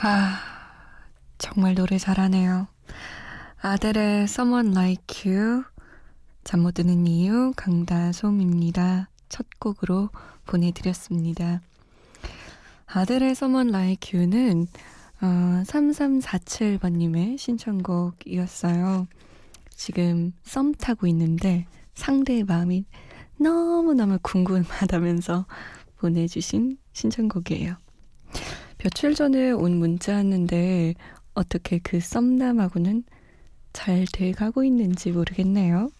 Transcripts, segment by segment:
아, 정말 노래 잘하네요. 아델의 Someone Like You 잠 못 드는 이유 강다솜입니다. 첫 곡으로 보내드렸습니다. 아델의 Someone Like You는 어, 3347번님의 신청곡이었어요. 지금 썸 타고 있는데 상대의 마음이 너무너무 궁금하다면서 보내주신 신청곡이에요. 며칠 전에 온 문자였는데 어떻게 그 썸남하고는 잘 돼가고 있는지 모르겠네요.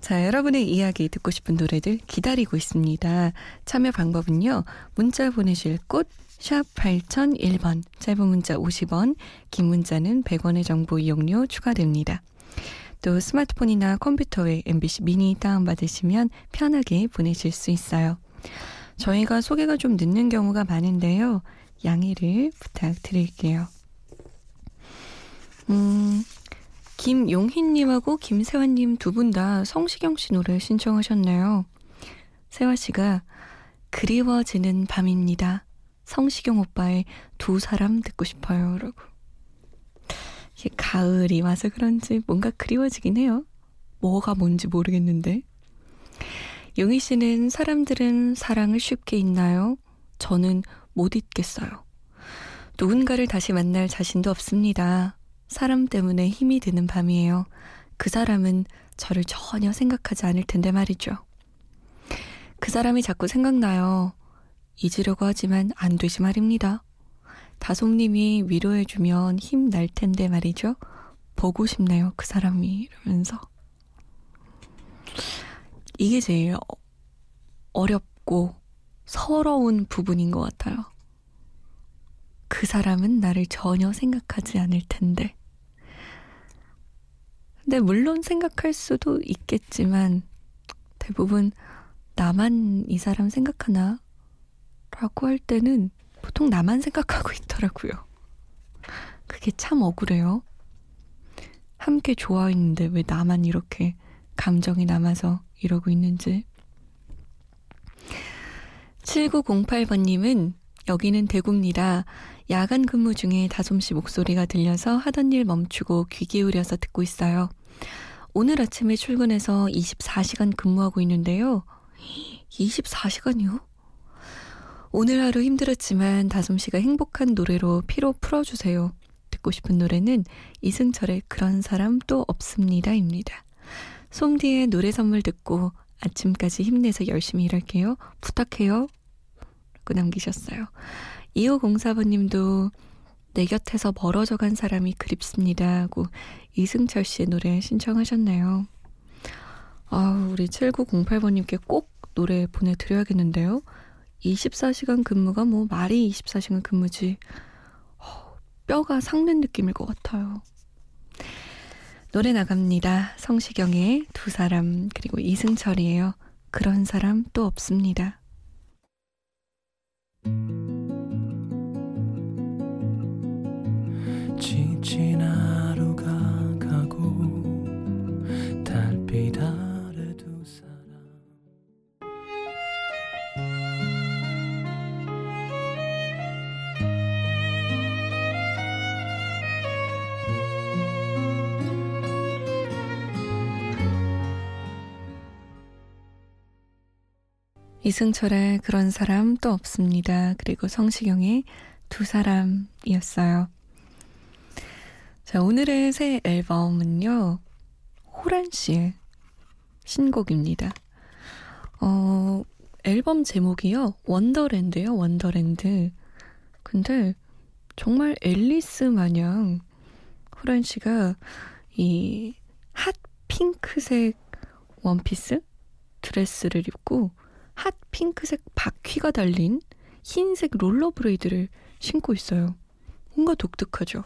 자, 여러분의 이야기 듣고 싶은 노래들 기다리고 있습니다. 참여 방법은요. 문자 보내실 곳, 샵 8001번, 짧은 문자 50원, 긴 문자는 100원의 정보 이용료 추가됩니다. 또 스마트폰이나 컴퓨터에 MBC 미니 다운받으시면 편하게 보내실 수 있어요. 저희가 소개가 좀 늦는 경우가 많은데요. 양해를 부탁드릴게요. 음, 김용희님하고 김세환님 두 분 다 성시경 씨 노래 신청하셨네요. 세화 씨가 그리워지는 밤입니다. 성시경 오빠의 두 사람 듣고 싶어요. 라고. 이게 가을이 와서 그런지 뭔가 그리워지긴 해요. 뭐가 뭔지 모르겠는데. 용희 씨는 사람들은 사랑을 쉽게 잊나요? 저는 못 잊겠어요. 누군가를 다시 만날 자신도 없습니다. 사람 때문에 힘이 드는 밤이에요. 그 사람은 저를 전혀 생각하지 않을 텐데 말이죠. 그 사람이 자꾸 생각나요. 잊으려고 하지만 안 되지 말입니다. 다솜님이 위로해주면 힘 날 텐데 말이죠. 보고 싶네요, 그 사람이. 이러면서. 이게 제일 어렵고 서러운 부분인 것 같아요. 그 사람은 나를 전혀 생각하지 않을 텐데. 근데 물론 생각할 수도 있겠지만 대부분 나만 이 사람 생각하나? 라고 할 때는 보통 나만 생각하고 있더라고요. 그게 참 억울해요. 함께 좋아했는데 왜 나만 이렇게 감정이 남아서 이러고 있는지. 7908번님은 여기는 대구입니다. 야간 근무 중에 다솜씨 목소리가 들려서 하던 일 멈추고 귀 기울여서 듣고 있어요. 오늘 아침에 출근해서 24시간 근무하고 있는데요. 24시간이요? 오늘 하루 힘들었지만 다솜씨가 행복한 노래로 피로 풀어주세요. 듣고 싶은 노래는 이승철의 그런 사람 또 없습니다입니다. 솜디의 노래 선물 듣고 아침까지 힘내서 열심히 일할게요. 부탁해요. 라고 남기셨어요. 2504번님도 내 곁에서 멀어져 간 사람이 그립습니다. 하고 이승철 씨의 노래 신청하셨네요. 아, 우리 7908번님께 꼭 노래 보내드려야겠는데요. 24시간 근무가 뭐 말이 24시간 근무지. 어, 뼈가 삭는 느낌일 것 같아요. 노래 나갑니다. 성시경의 두 사람 그리고 이승철이에요. 그런 사람 또 없습니다. 지친 하 이승철의 그런 사람 또 없습니다. 그리고 성시경의 두 사람이었어요. 자, 오늘의 새 앨범은요, 호란 씨의 신곡입니다. 어, 앨범 제목이요, 원더랜드요, 원더랜드. 근데 정말 앨리스 마냥 호란 씨가 이 핫 핑크색 원피스 드레스를 입고 hot pink색 바퀴가 달린 흰색 롤러브레이드를 신고 있어요. 뭔가 독특하죠.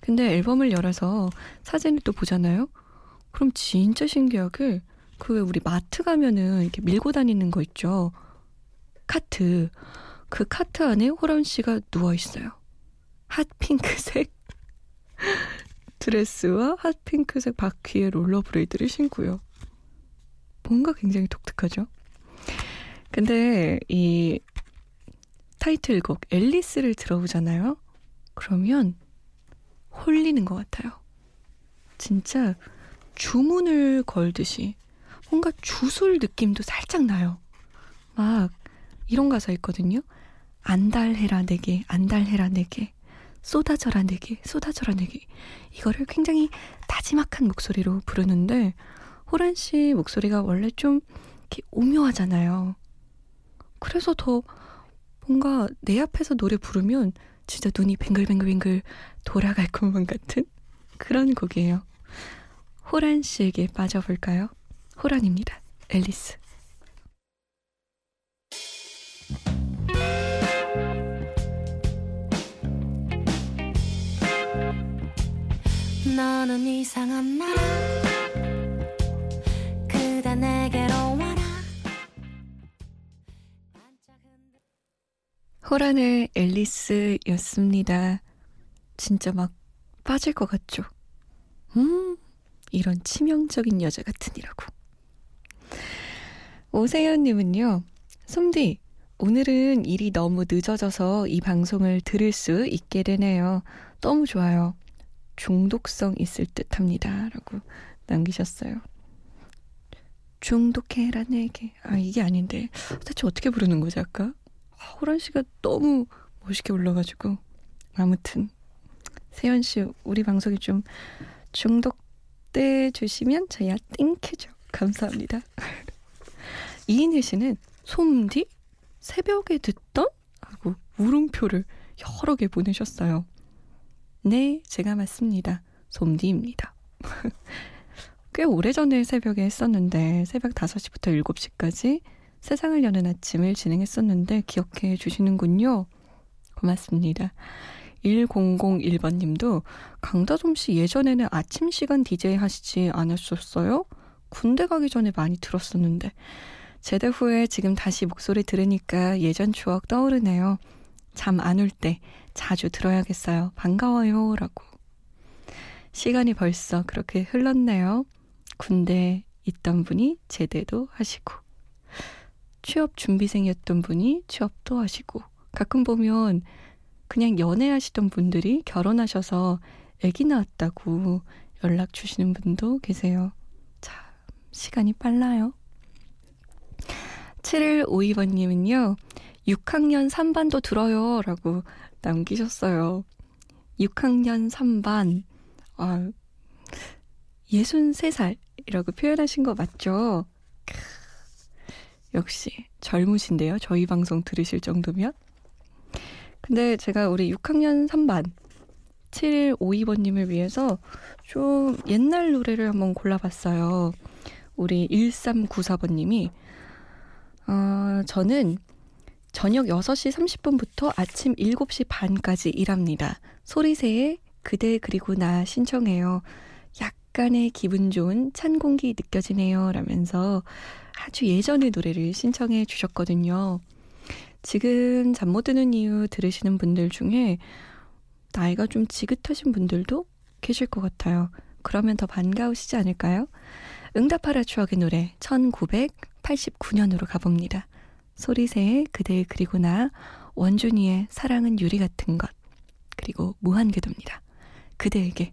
근데 앨범을 열어서 사진을 또 보잖아요. 그럼 진짜 신기하게 그 왜 우리 마트 가면은 이렇게 밀고 다니는 거 있죠. 카트. 그 카트 안에 호란 씨가 누워 있어요. hot pink색 드레스와 hot pink색 바퀴에 롤러브레이드를 신고요. 뭔가 굉장히 독특하죠. 근데 이 타이틀곡 앨리스를 들어보잖아요. 그러면 홀리는 것 같아요. 진짜 주문을 걸듯이 뭔가 주술 느낌도 살짝 나요. 막 이런 가사 있거든요. 안달해라 내게 안달해라 내게 쏟아져라 내게 쏟아져라 내게 이거를 굉장히 다지막한 목소리로 부르는데 호란 씨 목소리가 원래 좀 이렇게 오묘하잖아요. 그래서 더 뭔가 내 앞에서 노래 부르면 진짜 눈이 뱅글뱅글뱅글 돌아갈 것만 같은 그런 곡이에요. 호란 씨에게 빠져볼까요? 호란입니다. 앨리스. 너는 이상한 나라 그대 내게 호란의 앨리스였습니다. 진짜 막 빠질 것 같죠? 음, 이런 치명적인 여자 같으니라고. 오세연님은요, 솜디, 오늘은 일이 너무 늦어져서 이 방송을 들을 수 있게 되네요. 너무 좋아요. 중독성 있을 듯 합니다. 라고 남기셨어요. 중독해라 내게. 아, 이게 아닌데. 대체 어떻게 부르는 거지, 아까? 호란 씨가 너무 멋있게 올라가지고 아무튼 세연 씨 우리 방송이 좀 중독돼 주시면 저희야 띵해죠 감사합니다. 이인혜 씨는 솜디 새벽에 듣던 하고 물음표를 여러 개 보내셨어요. 네, 제가 맞습니다. 솜디입니다. 꽤 오래전에 새벽에 했었는데 새벽 5시부터 7시까지 세상을 여는 아침을 진행했었는데 기억해 주시는군요. 고맙습니다. 1001번 님도 강다솜 씨 예전에는 아침 시간 DJ 하시지 않았었어요? 군대 가기 전에 많이 들었었는데 제대 후에 지금 다시 목소리 들으니까 예전 추억 떠오르네요. 잠 안 올 때 자주 들어야겠어요. 반가워요. 라고. 시간이 벌써 그렇게 흘렀네요. 군대 있던 분이 제대도 하시고. 취업 준비생이었던 분이 취업도 하시고 가끔 보면 그냥 연애하시던 분들이 결혼하셔서 아기 낳았다고 연락 주시는 분도 계세요. 참 시간이 빨라요. 7152번님은요. 6학년 3반도 들어요. 라고 남기셨어요. 6학년 3반. 아, 63살이라고 표현하신 거 맞죠? 역시 젊으신데요. 저희 방송 들으실 정도면. 근데 제가 우리 6학년 3반 7152번님을 위해서 좀 옛날 노래를 한번 골라봤어요. 우리 1394번님이 어, 저는 저녁 6시 30분부터 아침 7시 반까지 일합니다. 소리새에 그대 그리고 나 신청해요. 약간의 기분 좋은 찬 공기 느껴지네요. 라면서 아주 예전의 노래를 신청해 주셨거든요. 지금 잠 못 드는 이유 들으시는 분들 중에 나이가 좀 지긋하신 분들도 계실 것 같아요. 그러면 더 반가우시지 않을까요? 응답하라 추억의 노래 1989년으로 가봅니다. 소리새의 그대 그리고 나 원준이의 사랑은 유리 같은 것 그리고 무한궤도입니다. 그대에게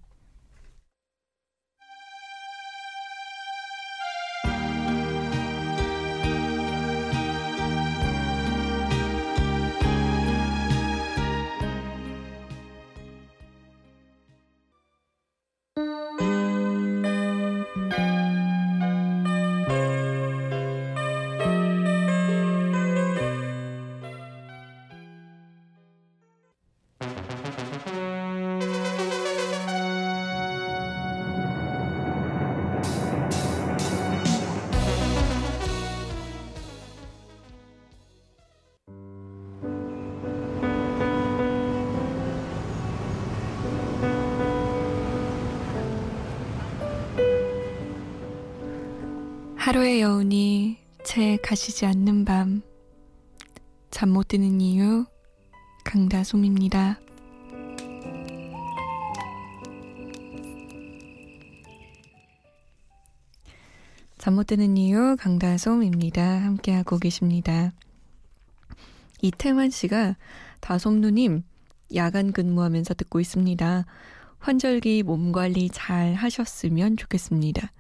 하루의 여운이 채 가시지 않는 밤. 잠 못 드는 이유, 강다솜입니다. 잠못 드는 이유, 강다솜입니다. 함께하고 계십니다. 이태환 씨가 다솜 누님, 야간 근무하면서 듣고 있습니다. 환절기 몸 관리 잘 하셨으면 좋겠습니다.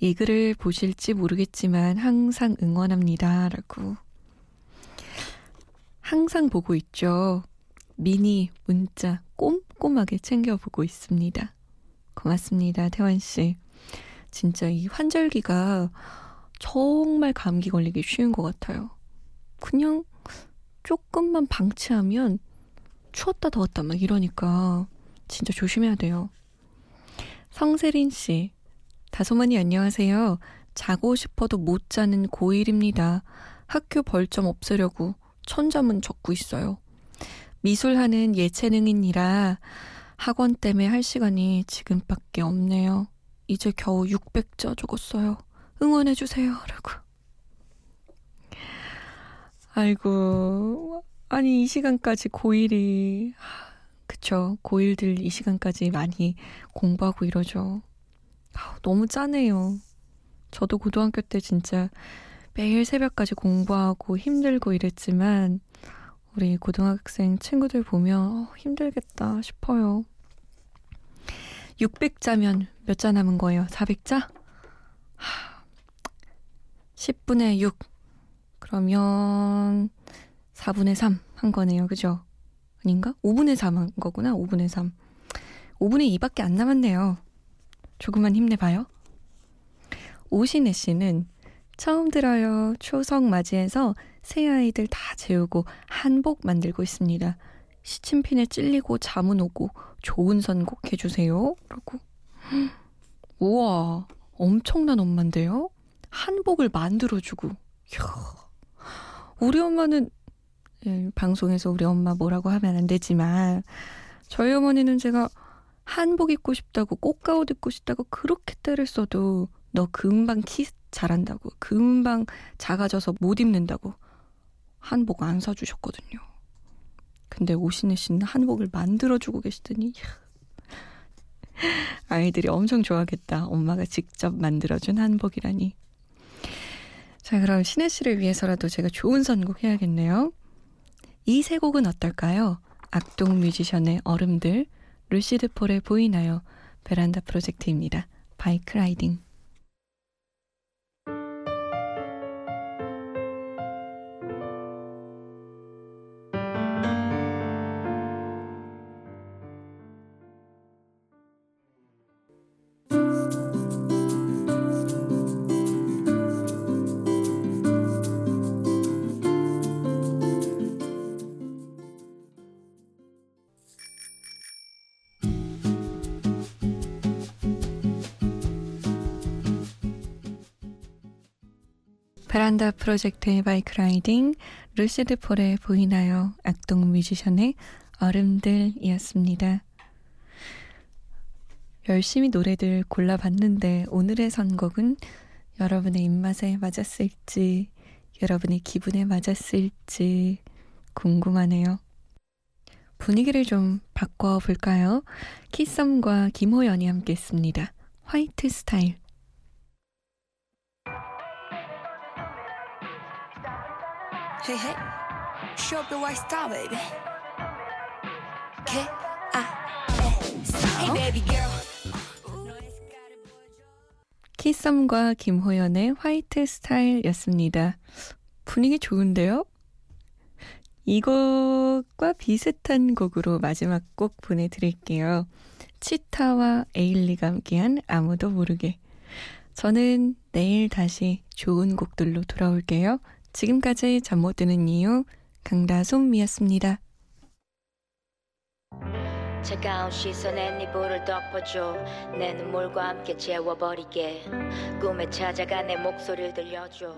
이 글을 보실지 모르겠지만 항상 응원합니다. 라고. 항상 보고 있죠. 미니 문자 꼼꼼하게 챙겨보고 있습니다. 고맙습니다. 태환씨. 진짜 이 환절기가 정말 감기 걸리기 쉬운 것 같아요. 그냥 조금만 방치하면 추웠다 더웠다 막 이러니까 진짜 조심해야 돼요. 성세린 씨, 다솜언니 안녕하세요. 자고 싶어도 못 자는 고1입니다. 학교 벌점 없애려고 천점은 적고 있어요. 미술하는 예체능인이라 학원 때문에 할 시간이 지금밖에 없네요. 이제 겨우 600자 적었어요. 응원해주세요. 라고. 아이고, 아니, 이 시간까지 고1이, 그쵸. 고1들 이 시간까지 많이 공부하고 이러죠. 너무 짜네요. 저도 고등학교 때 진짜 매일 새벽까지 공부하고 힘들고 이랬지만, 우리 고등학생 친구들 보면 어, 힘들겠다 싶어요. 600자면 몇 자 남은 거예요? 400자? 10분의 6. 그러면 4분의 3 한 거네요. 그죠? 아닌가? 5분의 3 한 거구나. 5분의 3. 5분의 2밖에 안 남았네요. 조금만 힘내봐요. 오신혜 씨는 처음 들어요. 초석 맞이해서 새 아이들 다 재우고 한복 만들고 있습니다. 시침핀에 찔리고 잠은 오고 좋은 선곡 해주세요. 라고. 우와, 엄청난 엄마인데요? 한복을 만들어주고. 이야. 우리 엄마는 예, 방송에서 우리 엄마 뭐라고 하면 안 되지만 저희 어머니는 제가 한복 입고 싶다고 꽃가옷 입고 싶다고 그렇게 때를 써도 너 금방 키 잘한다고 금방 작아져서 못 입는다고 한복 안 사주셨거든요. 근데 오신혜 씨는 한복을 만들어주고 계시더니 아이들이 엄청 좋아하겠다. 엄마가 직접 만들어준 한복이라니. 자, 그럼 신혜 씨를 위해서라도 제가 좋은 선곡 해야겠네요. 이 세 곡은 어떨까요? 악동 뮤지션의 얼음들, 루시드 폴의 보이나요? 베란다 프로젝트입니다. Bike Riding. 베란다 프로젝트의 Bike Riding, 루시드 폴의 보이나요? 악동 뮤지션의 얼음들이었습니다. 열심히 노래들 골라봤는데 오늘의 선곡은 여러분의 입맛에 맞았을지, 여러분의 기분에 맞았을지 궁금하네요. 분위기를 좀 바꿔볼까요? 키썸과 김호연이 함께 했습니다. 화이트 스타일. Hey, hey. Show the white star, baby. Girl. 키썸과 김호연의 화이트 스타일이었습니다. 분위기 좋은데요? 이곡과 비슷한 곡으로 마지막 곡 보내드릴게요. 치타와 에일리가 함께한 아무도 모르게. 저는 내일 다시 좋은 곡들로 돌아올게요. 지금까지 잠 못 드는 이유 강다솜이었습니다. 차가운 시선에 네 볼을 덮어줘 내 눈물과 함께 채워버리게 꿈에 찾아가 내 목소리를 들려줘